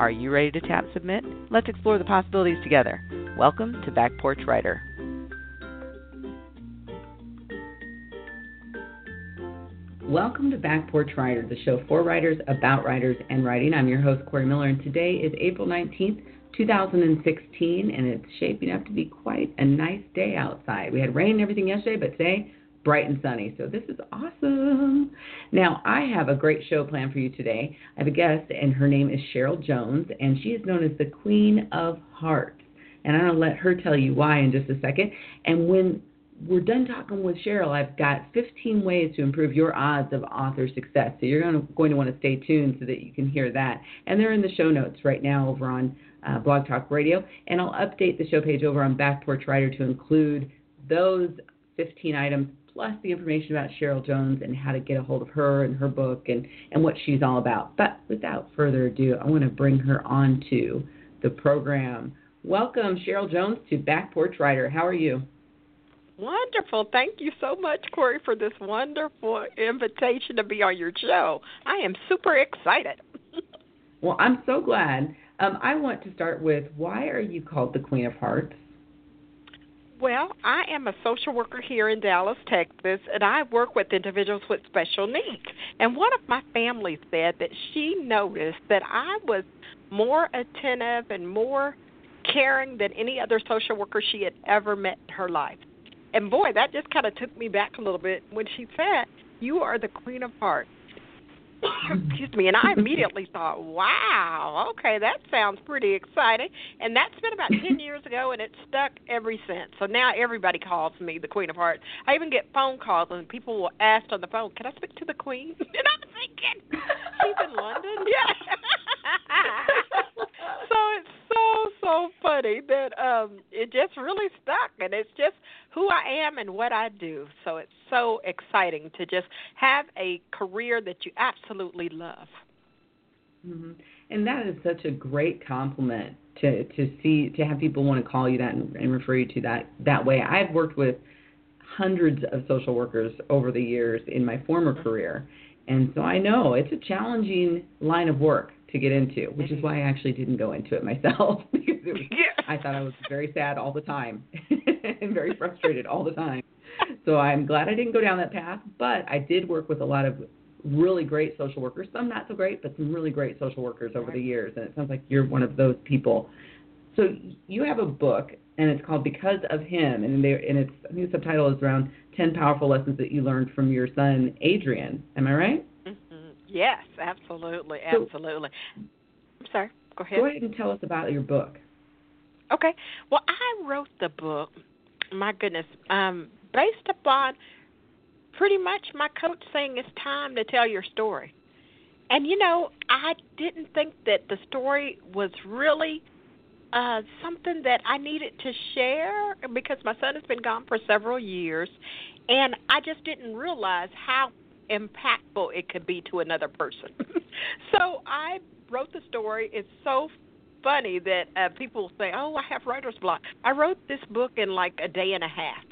Are you ready to tap submit? Let's explore the possibilities together. Welcome to Back Porch Writer. Welcome to Back Porch Writer, the show for writers, about writers, and writing. I'm your host, Corey Miller, and today is April 19th, 2016, and it's shaping up to be quite a nice day outside. We had rain and everything yesterday, but today, bright and sunny. So this is awesome. Now, I have a great show planned for you today. I have a guest, and her name is Sheryl Jones, and she is known as the Queen of Hearts. And I'm going to let her tell you why in just a second. And when we're done talking with Sheryl, I've got 15 ways to improve your odds of author success. So you're going to, going to want to stay tuned so that you can hear that. And they're in the show notes right now over on uh, Blog Talk Radio. And I'll update the show page over on Back Porch Writer to include those 15 items plus the information about Sheryl Jones and how to get a hold of her and her book and, and what she's all about. But without further ado, I want to bring her on to the program. Welcome, Sheryl Jones, to Back Porch Writer. How are you? Wonderful. Thank you so much, Corey, for this wonderful invitation to be on your show. I am super excited. well, I'm so glad. Um, I want to start with why are you called the Queen of Hearts? Well, I am a social worker here in Dallas, Texas, and I work with individuals with special needs. And one of my family said that she noticed that I was more attentive and more caring than any other social worker she had ever met in her life. And boy, that just kind of took me back a little bit when she said, "You are the queen of hearts." Excuse me, and I immediately thought, "Wow, okay, that sounds pretty exciting." And that's been about ten years ago, and it's stuck ever since. So now everybody calls me the Queen of Hearts. I even get phone calls, and people will ask on the phone, "Can I speak to the Queen?" And I'm thinking, "She's in London." Yeah. so it's so so funny that um it just really stuck and it's just who I am and what I do. So it's so exciting to just have a career that you absolutely love. Mm-hmm. And that is such a great compliment to to see to have people want to call you that and, and refer you to that that way. I've worked with hundreds of social workers over the years in my former mm-hmm. career. And so I know it's a challenging line of work to get into, which is mm-hmm. why I actually didn't go into it myself because it was, yeah. I thought I was very sad all the time and very frustrated all the time. So I'm glad I didn't go down that path, but I did work with a lot of really great social workers, some not so great, but some really great social workers over the years, and it sounds like you're one of those people. So you have a book, and it's called Because of Him, and they, and it's I think the subtitle is around ten powerful lessons that you learned from your son Adrian. Am I right? Yes, absolutely, absolutely. So, I'm sorry. Go ahead. Go ahead and tell us about your book. Okay. Well, I wrote the book. My goodness, um, based upon pretty much my coach saying it's time to tell your story. And you know, I didn't think that the story was really uh something that I needed to share because my son has been gone for several years and I just didn't realize how impactful it could be to another person. so I wrote the story. It's so funny that uh, people say, "Oh, I have writer's block." I wrote this book in like a day and a half.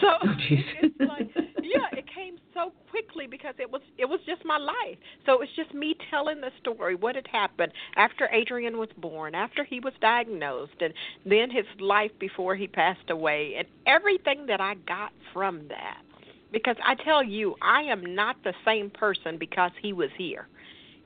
So oh, it's like, yeah, it came so quickly because it was it was just my life. So it's just me telling the story, what had happened after Adrian was born, after he was diagnosed, and then his life before he passed away, and everything that I got from that because I tell you, I am not the same person because he was here.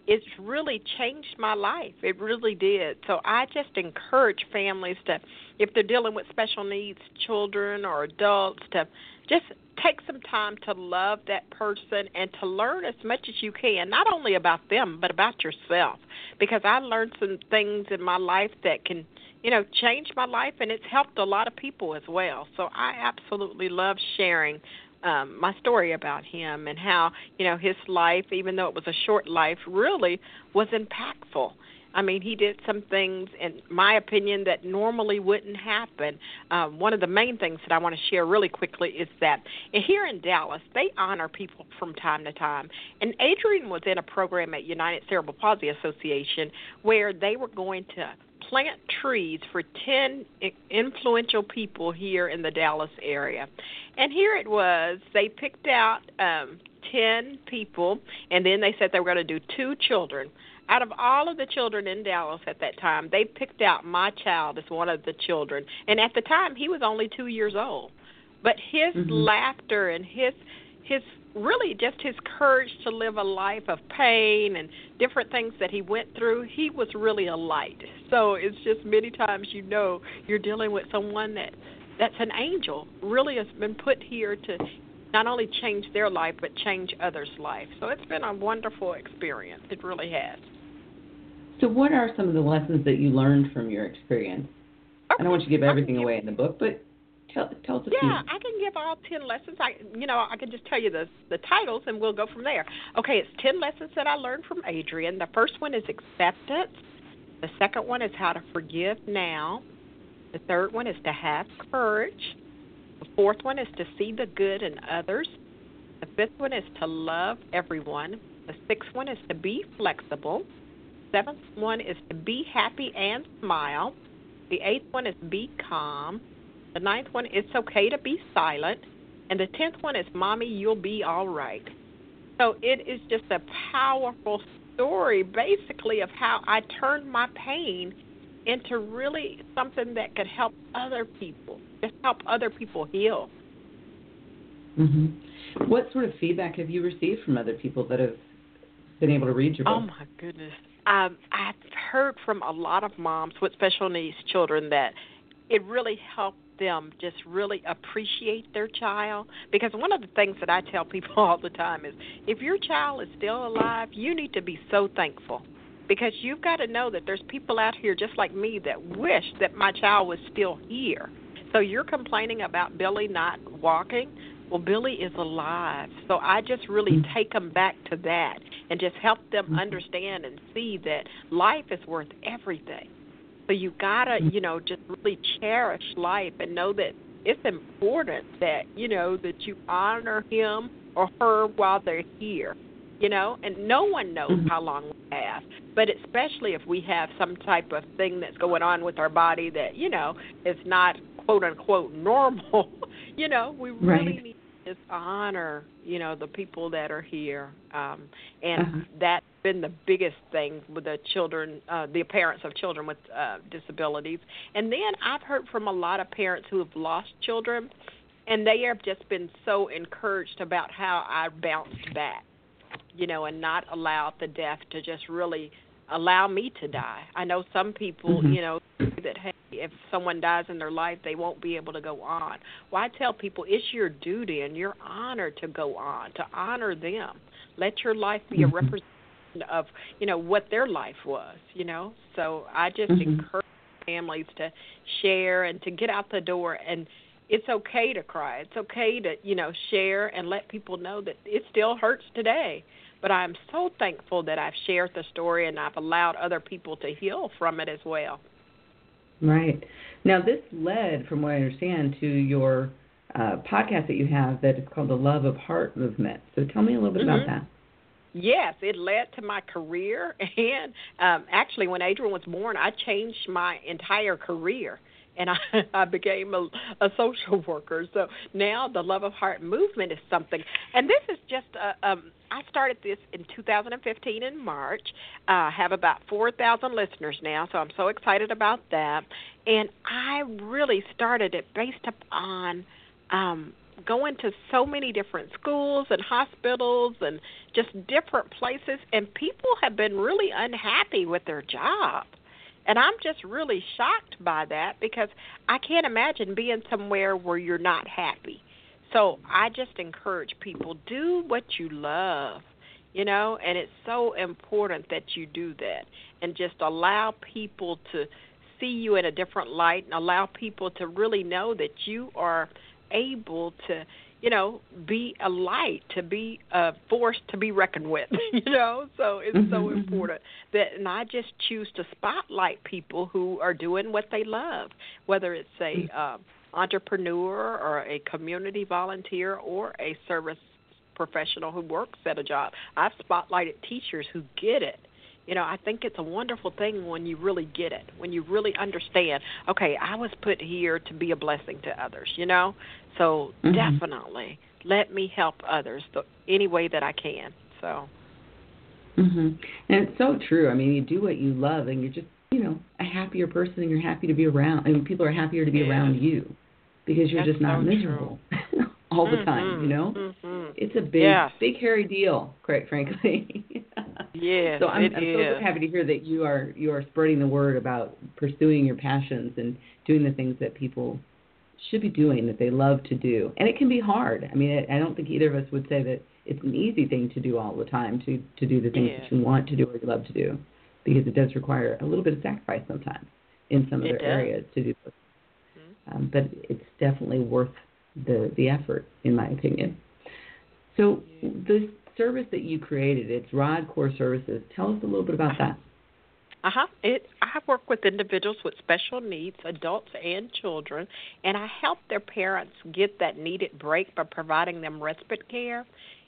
It's really changed my life. It really did. So I just encourage families to, if they're dealing with special needs children or adults, to just take some time to love that person and to learn as much as you can, not only about them, but about yourself. Because I learned some things in my life that can, you know, change my life and it's helped a lot of people as well. So I absolutely love sharing um, my story about him and how you know his life, even though it was a short life, really was impactful. I mean, he did some things, in my opinion, that normally wouldn't happen. Um, one of the main things that I want to share really quickly is that here in Dallas, they honor people from time to time. And Adrian was in a program at United Cerebral Palsy Association where they were going to plant trees for 10 influential people here in the Dallas area. And here it was, they picked out um 10 people and then they said they were going to do two children. Out of all of the children in Dallas at that time, they picked out my child as one of the children. And at the time he was only 2 years old. But his mm-hmm. laughter and his his really just his courage to live a life of pain and different things that he went through, he was really a light. So it's just many times you know you're dealing with someone that that's an angel, really has been put here to not only change their life but change others' life. So it's been a wonderful experience. It really has. So what are some of the lessons that you learned from your experience? Okay. I don't want you to give everything away in the book, but Tell, tell us yeah. I can give all ten lessons. I, you know, I can just tell you the the titles, and we'll go from there. Okay, it's ten lessons that I learned from Adrian. The first one is acceptance. The second one is how to forgive now. The third one is to have courage. The fourth one is to see the good in others. The fifth one is to love everyone. The sixth one is to be flexible. Seventh one is to be happy and smile. The eighth one is be calm. The ninth one, it's okay to be silent. And the tenth one is, Mommy, you'll be all right. So it is just a powerful story, basically, of how I turned my pain into really something that could help other people, just help other people heal. Mm-hmm. What sort of feedback have you received from other people that have been able to read your book? Oh my goodness, um, I've heard from a lot of moms with special needs children that it really helped them just really appreciate their child because one of the things that I tell people all the time is if your child is still alive, you need to be so thankful because you've got to know that there's people out here just like me that wish that my child was still here. So you're complaining about Billy not walking. Well, Billy is alive. So I just really mm-hmm. take them back to that and just help them mm-hmm. understand and see that life is worth everything so you gotta, you know, just really cherish life and know that it's important that you know that you honor him or her while they're here. You know, and no one knows mm-hmm. how long we have, but especially if we have some type of thing that's going on with our body that you know is not quote unquote normal. you know, we really right. need just honor, you know, the people that are here, um, and uh-huh. that's been the biggest thing with the children, uh, the parents of children with uh, disabilities. And then I've heard from a lot of parents who have lost children, and they have just been so encouraged about how I bounced back, you know, and not allowed the death to just really allow me to die. I know some people, mm-hmm. you know, that hey, if someone dies in their life, they won't be able to go on. Well, I tell people it's your duty and your honor to go on, to honor them. Let your life be a mm-hmm. representation of, you know, what their life was, you know. So I just mm-hmm. encourage families to share and to get out the door and it's okay to cry. It's okay to, you know, share and let people know that it still hurts today. But I'm so thankful that I've shared the story and I've allowed other people to heal from it as well. Right. Now, this led, from what I understand, to your uh, podcast that you have that is called the Love of Heart Movement. So tell me a little bit mm-hmm. about that. Yes, it led to my career, and um, actually, when Adrian was born, I changed my entire career and I, I became a, a social worker. So now the Love of Heart movement is something, and this is just a, um, I started this in 2015 in March. Uh, I have about 4,000 listeners now, so I'm so excited about that. And I really started it based upon um, going to so many different schools and hospitals and just different places, and people have been really unhappy with their job. And I'm just really shocked by that because I can't imagine being somewhere where you're not happy. So I just encourage people do what you love, you know, and it's so important that you do that and just allow people to see you in a different light and allow people to really know that you are able to you know, be a light, to be a force to be reckoned with, you know. So it's mm-hmm, so mm-hmm. important that, and I just choose to spotlight people who are doing what they love, whether it's a mm-hmm. uh, entrepreneur or a community volunteer or a service professional who works at a job. I've spotlighted teachers who get it you know, I think it's a wonderful thing when you really get it, when you really understand, okay, I was put here to be a blessing to others, you know? So mm-hmm. definitely let me help others the, any way that I can. So Mhm. And it's so true. I mean, you do what you love and you're just, you know, a happier person and you're happy to be around and people are happier to be yeah. around you because you're That's just not so miserable all the mm-hmm. time, you know? Mm-hmm. It's a big yes. big hairy deal, quite frankly. Yes, so I'm, it I'm is. so happy to hear that you are you are spreading the word about pursuing your passions and doing the things that people should be doing that they love to do. And it can be hard. I mean, I don't think either of us would say that it's an easy thing to do all the time to to do the things yeah. that you want to do or you love to do, because it does require a little bit of sacrifice sometimes in some other areas to do. Mm-hmm. Um, but it's definitely worth the the effort, in my opinion. So the service that you created, it's Rodcor Services. Tell us a little bit about that. Uh huh. It. I work with individuals with special needs, adults and children, and I help their parents get that needed break by providing them respite care.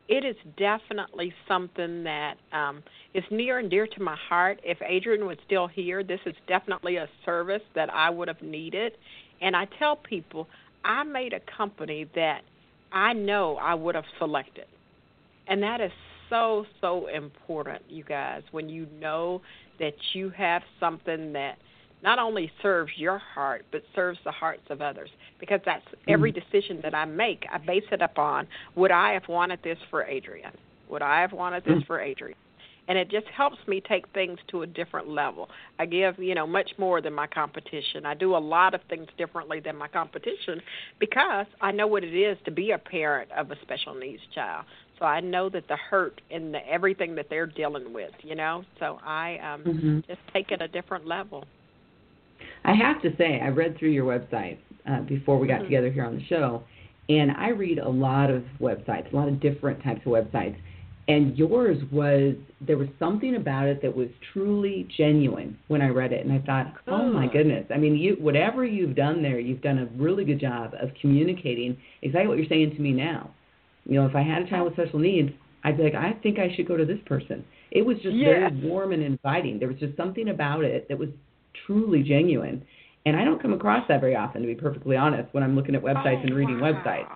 It is definitely something that um, is near and dear to my heart. If Adrian was still here, this is definitely a service that I would have needed. And I tell people, I made a company that I know I would have selected. And that is so, so important, you guys, when you know that you have something that not only serves your heart, but serves the hearts of others. Because that's mm-hmm. every decision that I make, I base it upon would I have wanted this for Adrian? Would I have wanted this mm-hmm. for Adrian? and it just helps me take things to a different level. I give, you know, much more than my competition. I do a lot of things differently than my competition because I know what it is to be a parent of a special needs child. So I know that the hurt and the, everything that they're dealing with, you know. So I um mm-hmm. just take it a different level. I have to say, I read through your website uh, before we got mm-hmm. together here on the show, and I read a lot of websites, a lot of different types of websites and yours was there was something about it that was truly genuine when I read it and I thought, "Oh my goodness. I mean, you whatever you've done there, you've done a really good job of communicating exactly what you're saying to me now. You know, if I had a child with special needs, I'd be like, "I think I should go to this person." It was just yes. very warm and inviting. There was just something about it that was truly genuine. And I don't come across that very often to be perfectly honest when I'm looking at websites oh, and reading wow. websites.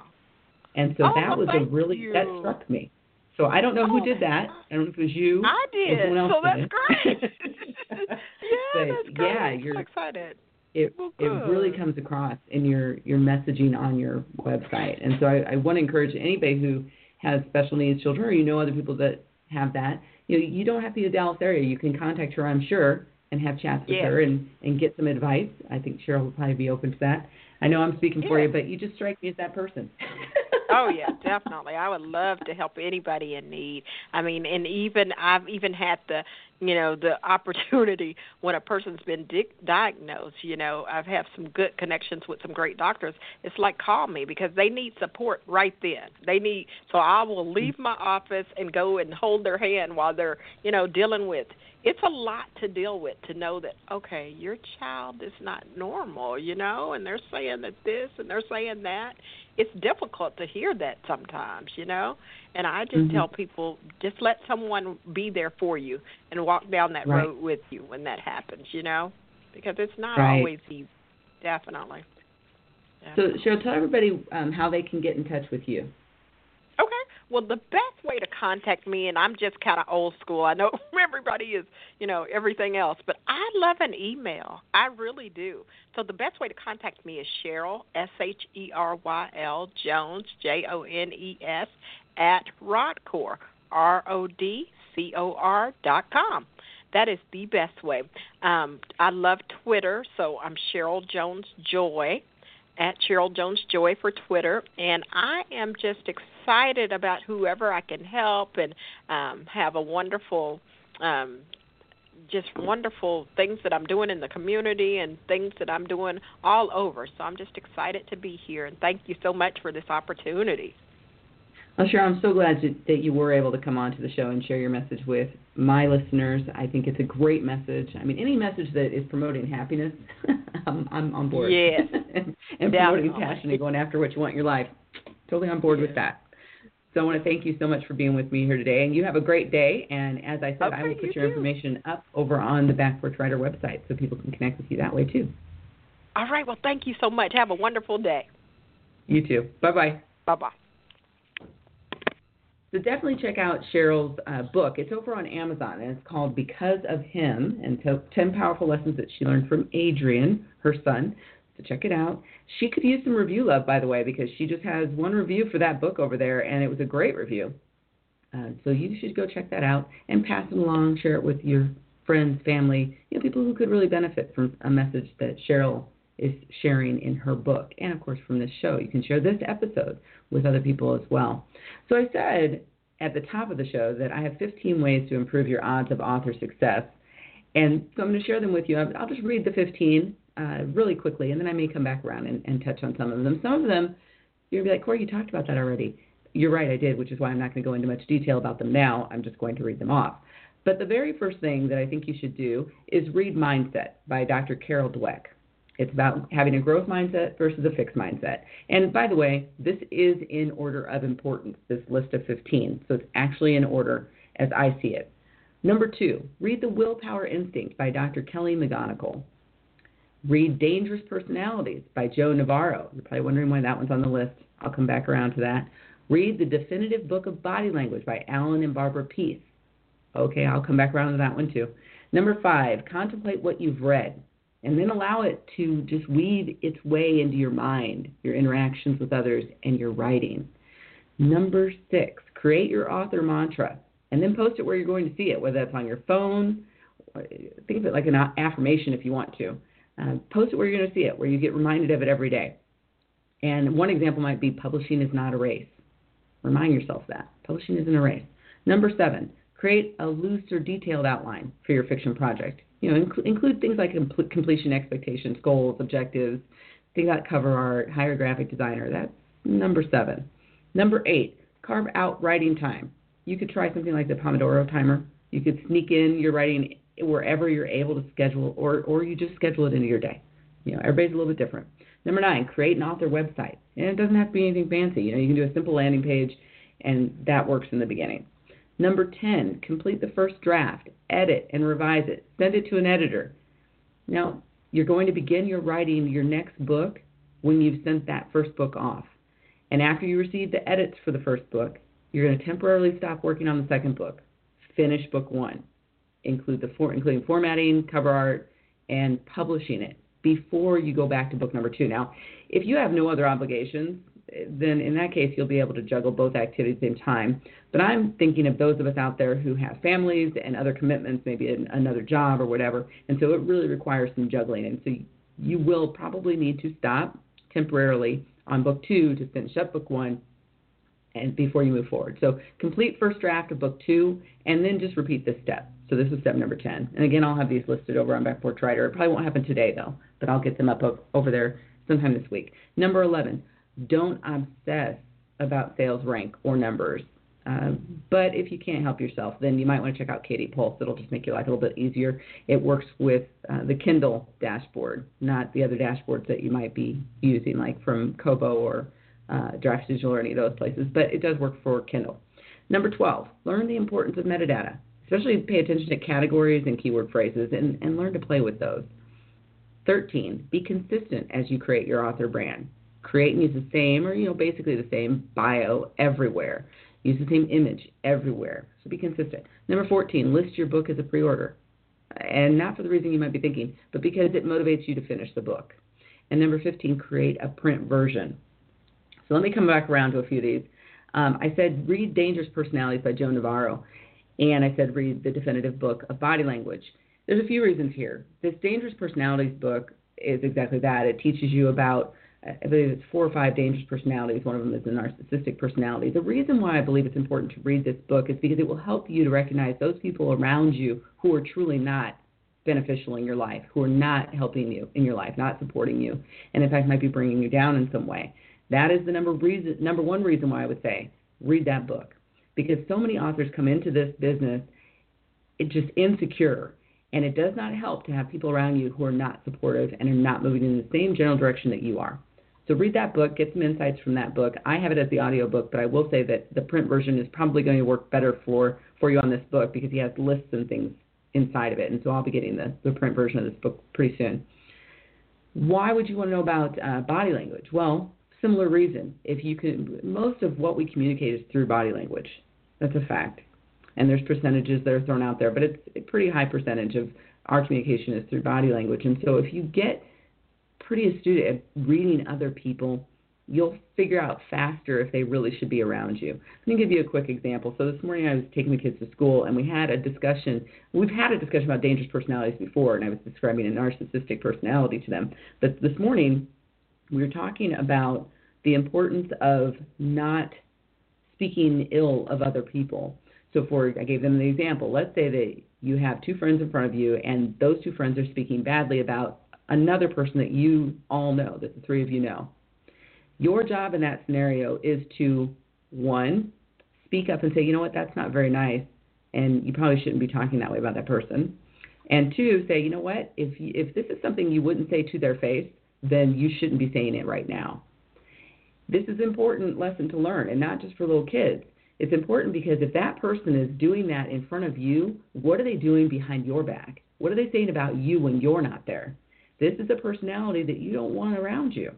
And so oh, that was a really you. that struck me. So I don't know who Oh, did that. I don't know if it was you. I did. Or someone else So that's did great. yeah, But, that's great. yeah, I'm you're- so excited. It Well, it really comes across in your your messaging on your website. And so I, I want to encourage anybody who has special needs children or you know other people that have that. You know, you don't have to be in the Dallas area. You can contact her, I'm sure, and have chats with Yes. her and and get some advice. I think Sheryl will probably be open to that. I know I'm speaking for you, but you just strike me as that person. oh yeah, definitely. I would love to help anybody in need. I mean, and even I've even had the, you know, the opportunity when a person's been di- diagnosed. You know, I've had some good connections with some great doctors. It's like call me because they need support right then. They need so I will mm-hmm. leave my office and go and hold their hand while they're, you know, dealing with it's a lot to deal with to know that okay your child is not normal you know and they're saying that this and they're saying that it's difficult to hear that sometimes you know and i just Mhm. tell people just let someone be there for you and walk down that Right. road with you when that happens you know because it's not Right. always easy definitely so Sheryl, tell everybody um, how they can get in touch with you. Okay. Well, the best way to contact me, and I'm just kind of old school. I know everybody is, you know, everything else, but I love an email. I really do. So the best way to contact me is Sheryl S H E R Y L Jones J O N E S at Rodcor R O D C O R dot com. That is the best way. Um, I love Twitter, so I'm Sheryl Jones Joy at Sheryl Jones Joy for Twitter, and I am just excited about whoever I can help and um, have a wonderful, um, just wonderful things that I'm doing in the community and things that I'm doing all over. So I'm just excited to be here, and thank you so much for this opportunity. Well, sure. I'm so glad that you were able to come on to the show and share your message with my listeners. I think it's a great message. I mean, any message that is promoting happiness, I'm, I'm on board. Yes. and, and promoting passion and going after what you want in your life, totally on board yes. with that. So I want to thank you so much for being with me here today. And you have a great day. And as I said, okay, I will put you your too. information up over on the Back Porch Writer website so people can connect with you that way too. All right. Well, thank you so much. Have a wonderful day. You too. Bye bye. Bye bye. So definitely check out Sheryl's uh, book. It's over on Amazon, and it's called Because of Him, and 10 Powerful Lessons That She Learned from Adrian, her son. So check it out. She could use some review love, by the way, because she just has one review for that book over there, and it was a great review. Uh, so you should go check that out and pass it along, share it with your friends, family, you know, people who could really benefit from a message that Sheryl is sharing in her book, and of course from this show. You can share this episode with other people as well. So I said at the top of the show that I have 15 ways to improve your odds of author success, and so I'm going to share them with you. I'll just read the 15 uh, really quickly, and then I may come back around and, and touch on some of them. Some of them you're going to be like, Corey, you talked about that already. You're right, I did, which is why I'm not going to go into much detail about them now. I'm just going to read them off. But the very first thing that I think you should do is read Mindset by Dr. Carol Dweck. It's about having a growth mindset versus a fixed mindset. And by the way, this is in order of importance, this list of 15. So it's actually in order as I see it. Number two, read The Willpower Instinct by Dr. Kelly McGonigal. Read Dangerous Personalities by Joe Navarro. You're probably wondering why that one's on the list. I'll come back around to that. Read The Definitive Book of Body Language by Allan and Barbara Pease. Okay, I'll come back around to that one too. Number five, contemplate what you've read and then allow it to just weave its way into your mind, your interactions with others, and your writing. Number six, create your author mantra and then post it where you're going to see it, whether that's on your phone. Think of it like an affirmation if you want to. Uh, post it where you're going to see it, where you get reminded of it every day. And one example might be publishing is not a race. Remind yourself that. Publishing isn't a race. Number seven, create a loose or detailed outline for your fiction project. You know, inc- include things like completion expectations, goals, objectives, things like cover art, hire graphic designer. That's number seven. Number eight, carve out writing time. You could try something like the Pomodoro timer. You could sneak in your writing wherever you're able to schedule, or or you just schedule it into your day. You know, everybody's a little bit different. Number nine, create an author website, and it doesn't have to be anything fancy. You know, you can do a simple landing page, and that works in the beginning. Number 10, complete the first draft, edit and revise it, send it to an editor. Now, you're going to begin your writing your next book when you've sent that first book off. And after you receive the edits for the first book, you're going to temporarily stop working on the second book. Finish book one. Include the for, including formatting, cover art, and publishing it before you go back to book number two. Now, if you have no other obligations, then in that case you'll be able to juggle both activities at the same time. But I'm thinking of those of us out there who have families and other commitments, maybe another job or whatever, and so it really requires some juggling. And so you will probably need to stop temporarily on book two to finish up book one and before you move forward. So complete first draft of book two and then just repeat this step. So this is step number 10. And again, I'll have these listed over on Back Porch Writer. It probably won't happen today though, but I'll get them up over there sometime this week. Number 11, don't obsess about sales rank or numbers. Uh, but if you can't help yourself, then you might want to check out KDPulse. It'll just make your life a little bit easier. It works with uh, the Kindle dashboard, not the other dashboards that you might be using, like from Kobo or uh, Draft Digital or any of those places. But it does work for Kindle. Number 12, learn the importance of metadata. Especially pay attention to categories and keyword phrases and, and learn to play with those. 13, be consistent as you create your author brand create and use the same or you know basically the same bio everywhere. Use the same image everywhere. So be consistent. Number 14 list your book as a pre-order. And not for the reason you might be thinking but because it motivates you to finish the book. And number 15 create a print version. So let me come back around to a few of these. Um, i said read dangerous personalities by joe navarro and i said read the definitive book of body language. There's a few reasons here. This dangerous personalities book is exactly that. It teaches you about I believe it's four or five dangerous personalities. One of them is a narcissistic personality. The reason why I believe it's important to read this book is because it will help you to recognize those people around you who are truly not beneficial in your life, who are not helping you in your life, not supporting you, and in fact might be bringing you down in some way. That is the number reason, number one reason why I would say read that book because so many authors come into this business it's just insecure and it does not help to have people around you who are not supportive and are not moving in the same general direction that you are. So read that book, get some insights from that book. I have it as the audio book, but I will say that the print version is probably going to work better for for you on this book because he has lists and things inside of it. And so I'll be getting the, the print version of this book pretty soon. Why would you want to know about uh, body language? Well, similar reason. If you can, most of what we communicate is through body language. That's a fact and there's percentages that are thrown out there, but it's a pretty high percentage of our communication is through body language. And so if you get pretty astute at reading other people, you'll figure out faster if they really should be around you. Let me give you a quick example. So this morning I was taking the kids to school and we had a discussion. We've had a discussion about dangerous personalities before, and I was describing a narcissistic personality to them. But this morning we were talking about the importance of not speaking ill of other people. So for I gave them the example. Let's say that you have two friends in front of you, and those two friends are speaking badly about another person that you all know, that the three of you know. Your job in that scenario is to one, speak up and say, you know what, that's not very nice, and you probably shouldn't be talking that way about that person. And two, say, you know what, if if this is something you wouldn't say to their face, then you shouldn't be saying it right now. This is an important lesson to learn, and not just for little kids. It's important because if that person is doing that in front of you, what are they doing behind your back? What are they saying about you when you're not there? This is a personality that you don't want around you.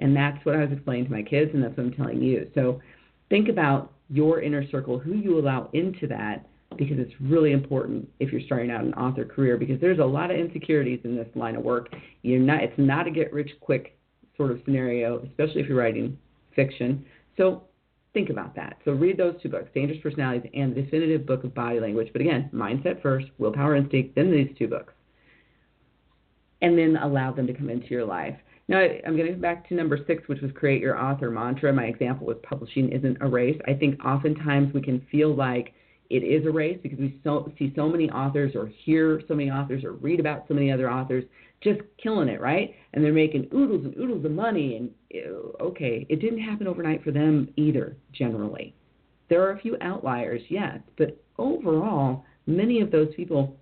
And that's what I was explaining to my kids, and that's what I'm telling you. So think about your inner circle, who you allow into that, because it's really important if you're starting out an author career, because there's a lot of insecurities in this line of work. You're not, it's not a get rich quick sort of scenario, especially if you're writing fiction. So think about that. So read those two books, Dangerous Personalities and The Definitive Book of Body Language. But again, mindset first, willpower instinct, then these two books. And then allow them to come into your life. Now, I'm going to go back to number six, which was create your author mantra. My example was publishing isn't a race. I think oftentimes we can feel like it is a race because we so, see so many authors or hear so many authors or read about so many other authors just killing it, right? And they're making oodles and oodles of money. And uh, okay, it didn't happen overnight for them either, generally. There are a few outliers, yes, but overall, many of those people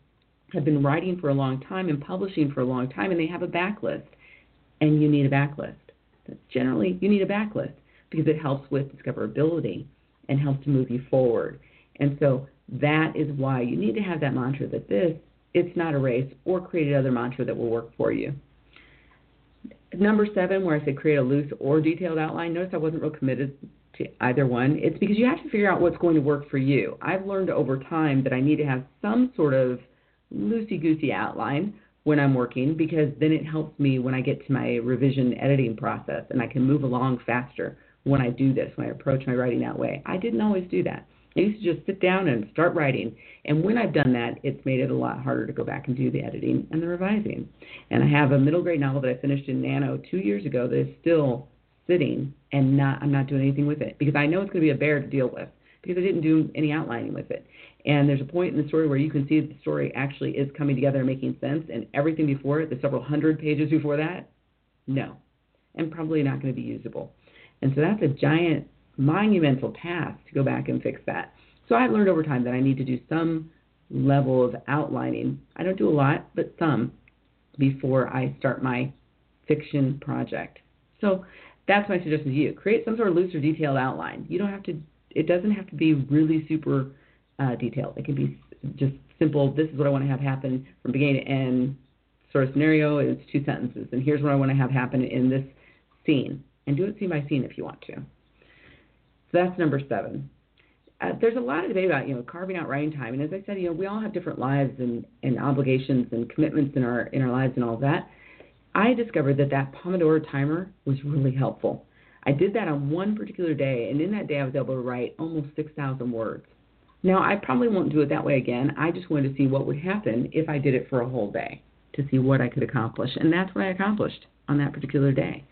have been writing for a long time and publishing for a long time, and they have a backlist. And you need a backlist. Generally, you need a backlist because it helps with discoverability and helps to move you forward. And so that is why you need to have that mantra that this it's not a race, or create another mantra that will work for you. Number seven, where I said create a loose or detailed outline, notice I wasn't real committed to either one. It's because you have to figure out what's going to work for you. I've learned over time that I need to have some sort of loosey goosey outline when I'm working because then it helps me when I get to my revision editing process and I can move along faster when I do this, when I approach my writing that way. I didn't always do that. I used to just sit down and start writing. And when I've done that, it's made it a lot harder to go back and do the editing and the revising. And I have a middle grade novel that I finished in Nano two years ago that is still sitting and not I'm not doing anything with it because I know it's going to be a bear to deal with because I didn't do any outlining with it. And there's a point in the story where you can see that the story actually is coming together and making sense, and everything before it, the several hundred pages before that, no, and probably not going to be usable. And so that's a giant monumental task to go back and fix that. So I've learned over time that I need to do some level of outlining. I don't do a lot, but some before I start my fiction project. So that's my suggestion to you. Create some sort of loose or detailed outline. You don't have to. It doesn't have to be really super uh, detailed. It can be just simple. This is what I want to have happen from beginning to end. Sort of scenario. It's two sentences, and here's what I want to have happen in this scene. And do it scene by scene if you want to. So that's number seven. Uh, there's a lot of debate about you know carving out writing time, and as I said, you know we all have different lives and, and obligations and commitments in our in our lives and all that. I discovered that that Pomodoro timer was really helpful. I did that on one particular day, and in that day I was able to write almost 6,000 words. Now I probably won't do it that way again. I just wanted to see what would happen if I did it for a whole day to see what I could accomplish, and that's what I accomplished on that particular day.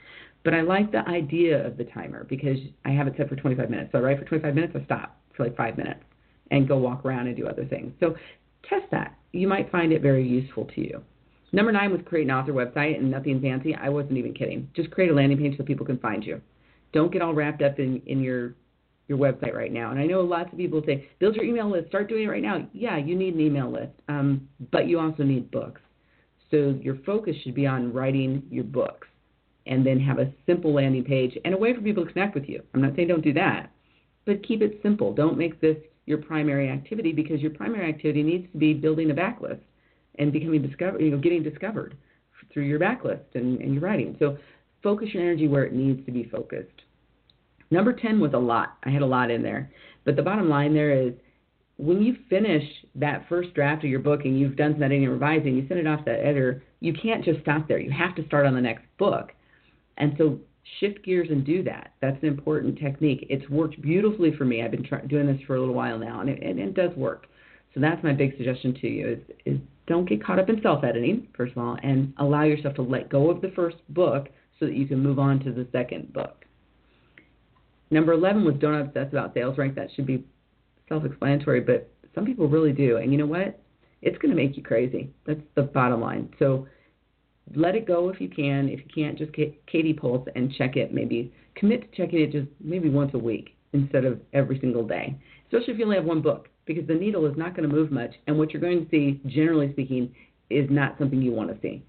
But I like the idea of the timer because I have it set for 25 minutes. So I write for 25 minutes, I stop for like five minutes and go walk around and do other things. So test that. You might find it very useful to you. Number nine was create an author website and nothing fancy. I wasn't even kidding. Just create a landing page so people can find you. Don't get all wrapped up in, in your your website right now. And I know lots of people say, build your email list, start doing it right now. Yeah, you need an email list, um, but you also need books. So your focus should be on writing your books and then have a simple landing page and a way for people to connect with you. I'm not saying don't do that, but keep it simple. Don't make this your primary activity because your primary activity needs to be building a backlist and becoming discovered, you know, getting discovered through your backlist and, and your writing. So focus your energy where it needs to be focused. Number 10 was a lot. I had a lot in there. But the bottom line there is when you finish that first draft of your book and you've done some editing and revising, you send it off to that editor, you can't just stop there. You have to start on the next book. And so shift gears and do that. That's an important technique. It's worked beautifully for me. I've been try- doing this for a little while now, and it, it does work. So that's my big suggestion to you is, is don't get caught up in self-editing, first of all, and allow yourself to let go of the first book so that you can move on to the second book. Number 11 was don't obsess about sales rank. That should be self-explanatory, but some people really do. And you know what? It's going to make you crazy. That's the bottom line. So let it go if you can. If you can't, just get KDPulse and check it. Maybe commit to checking it just maybe once a week instead of every single day. Especially if you only have one book, because the needle is not going to move much, and what you're going to see, generally speaking, is not something you want to see.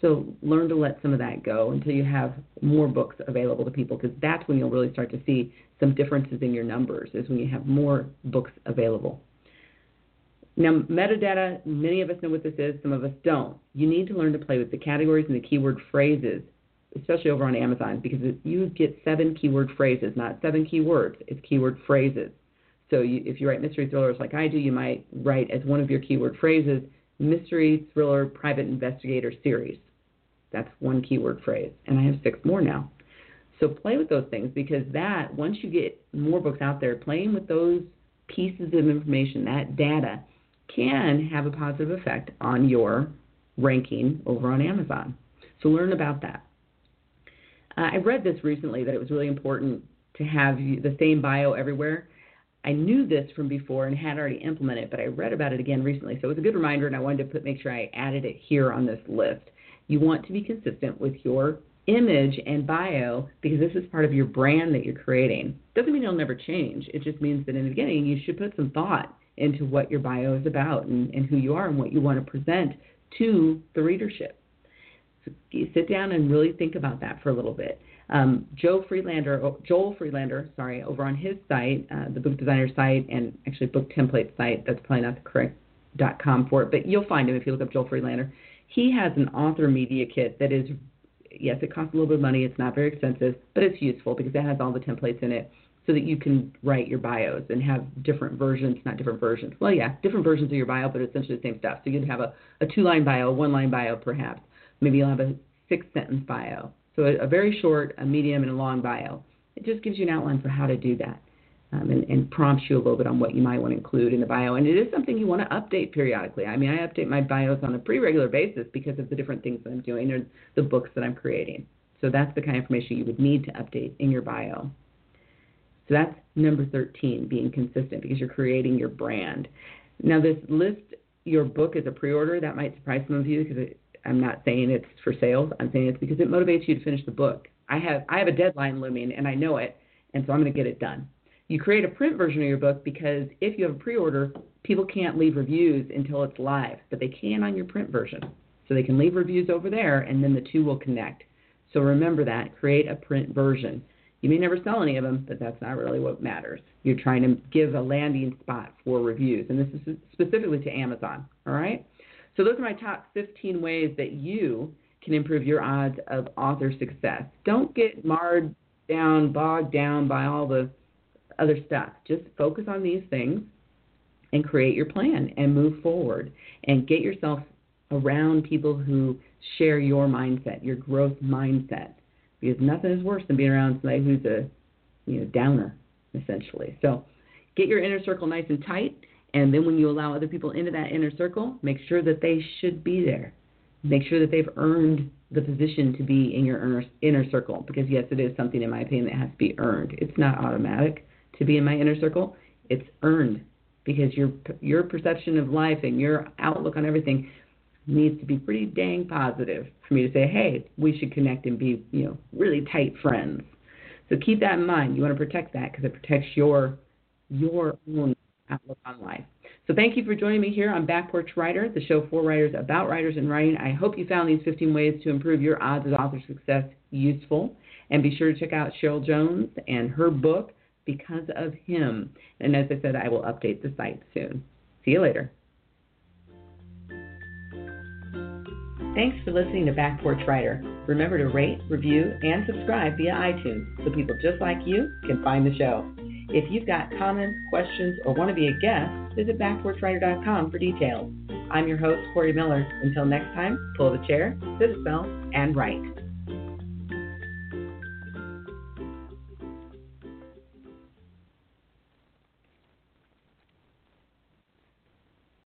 So learn to let some of that go until you have more books available to people, because that's when you'll really start to see some differences in your numbers. Is when you have more books available. Now, metadata, many of us know what this is, some of us don't. You need to learn to play with the categories and the keyword phrases, especially over on Amazon, because you get seven keyword phrases, not seven keywords, it's keyword phrases. So you, if you write mystery thrillers like I do, you might write as one of your keyword phrases, mystery thriller private investigator series. That's one keyword phrase. And I have six more now. So play with those things because that, once you get more books out there, playing with those pieces of information, that data, can have a positive effect on your ranking over on Amazon. So learn about that. Uh, I read this recently that it was really important to have the same bio everywhere. I knew this from before and had already implemented, but I read about it again recently. So it was a good reminder, and I wanted to put, make sure I added it here on this list. You want to be consistent with your image and bio because this is part of your brand that you're creating. Doesn't mean it'll never change. It just means that in the beginning you should put some thought into what your bio is about and, and who you are and what you want to present to the readership. So sit down and really think about that for a little bit. Um, Joe Freelander, oh, Joel Friedlander, sorry, over on his site, uh, the book designer site, and actually book template site. That's probably not the correct com for it, but you'll find him if you look up Joel Friedlander. He has an author media kit that is, yes, it costs a little bit of money. It's not very expensive, but it's useful because it has all the templates in it so that you can write your bios and have different versions, not different versions. Well, yeah, different versions of your bio, but essentially the same stuff. So you'd have a, a two line bio, one line bio perhaps. Maybe you'll have a six sentence bio. So a, a, very short, a medium, and a long bio. It just gives you an outline for how to do that um, and, and prompts you a little bit on what you might want to include in the bio. And it is something you want to update periodically. I mean, I update my bios on a pretty regular basis because of the different things that I'm doing or the books that I'm creating. So that's the kind of information you would need to update in your bio. So that's number 13, being consistent because you're creating your brand. Now, this list your book as a pre order, that might surprise some of you because it, I'm not saying it's for sales. I'm saying it's because it motivates you to finish the book. I have I have a deadline looming and I know it, and so I'm going to get it done. You create a print version of your book because if you have a pre-order, people can't leave reviews until it's live, but they can on your print version. So they can leave reviews over there and then the two will connect. So remember that, create a print version. You may never sell any of them, but that's not really what matters. You're trying to give a landing spot for reviews, and this is specifically to Amazon. All right? So, those are my top 15 ways that you can improve your odds of author success. Don't get marred down, bogged down by all the other stuff. Just focus on these things and create your plan and move forward and get yourself around people who share your mindset, your growth mindset because nothing is worse than being around somebody who's a you know downer essentially. So get your inner circle nice and tight, and then when you allow other people into that inner circle, make sure that they should be there. Make sure that they've earned the position to be in your inner, inner circle because yes, it is something in my opinion that has to be earned. It's not automatic to be in my inner circle. It's earned because your your perception of life and your outlook on everything needs to be pretty dang positive for me to say, hey, we should connect and be, you know, really tight friends. So keep that in mind. You want to protect that because it protects your your own outlook on life. So thank you for joining me here on Back Porch Writer, the show for writers about writers and writing. I hope you found these 15 ways to improve your odds of author success useful. And be sure to check out Sheryl Jones and her book, Because of Him. And as I said, I will update the site soon. See you later. Thanks for listening to Back Porch Writer. Remember to rate, review, and subscribe via iTunes so people just like you can find the show. If you've got comments, questions, or want to be a guest, visit backporchwriter.com for details. I'm your host, Corey Miller. Until next time, pull the chair, sit a spell, and write.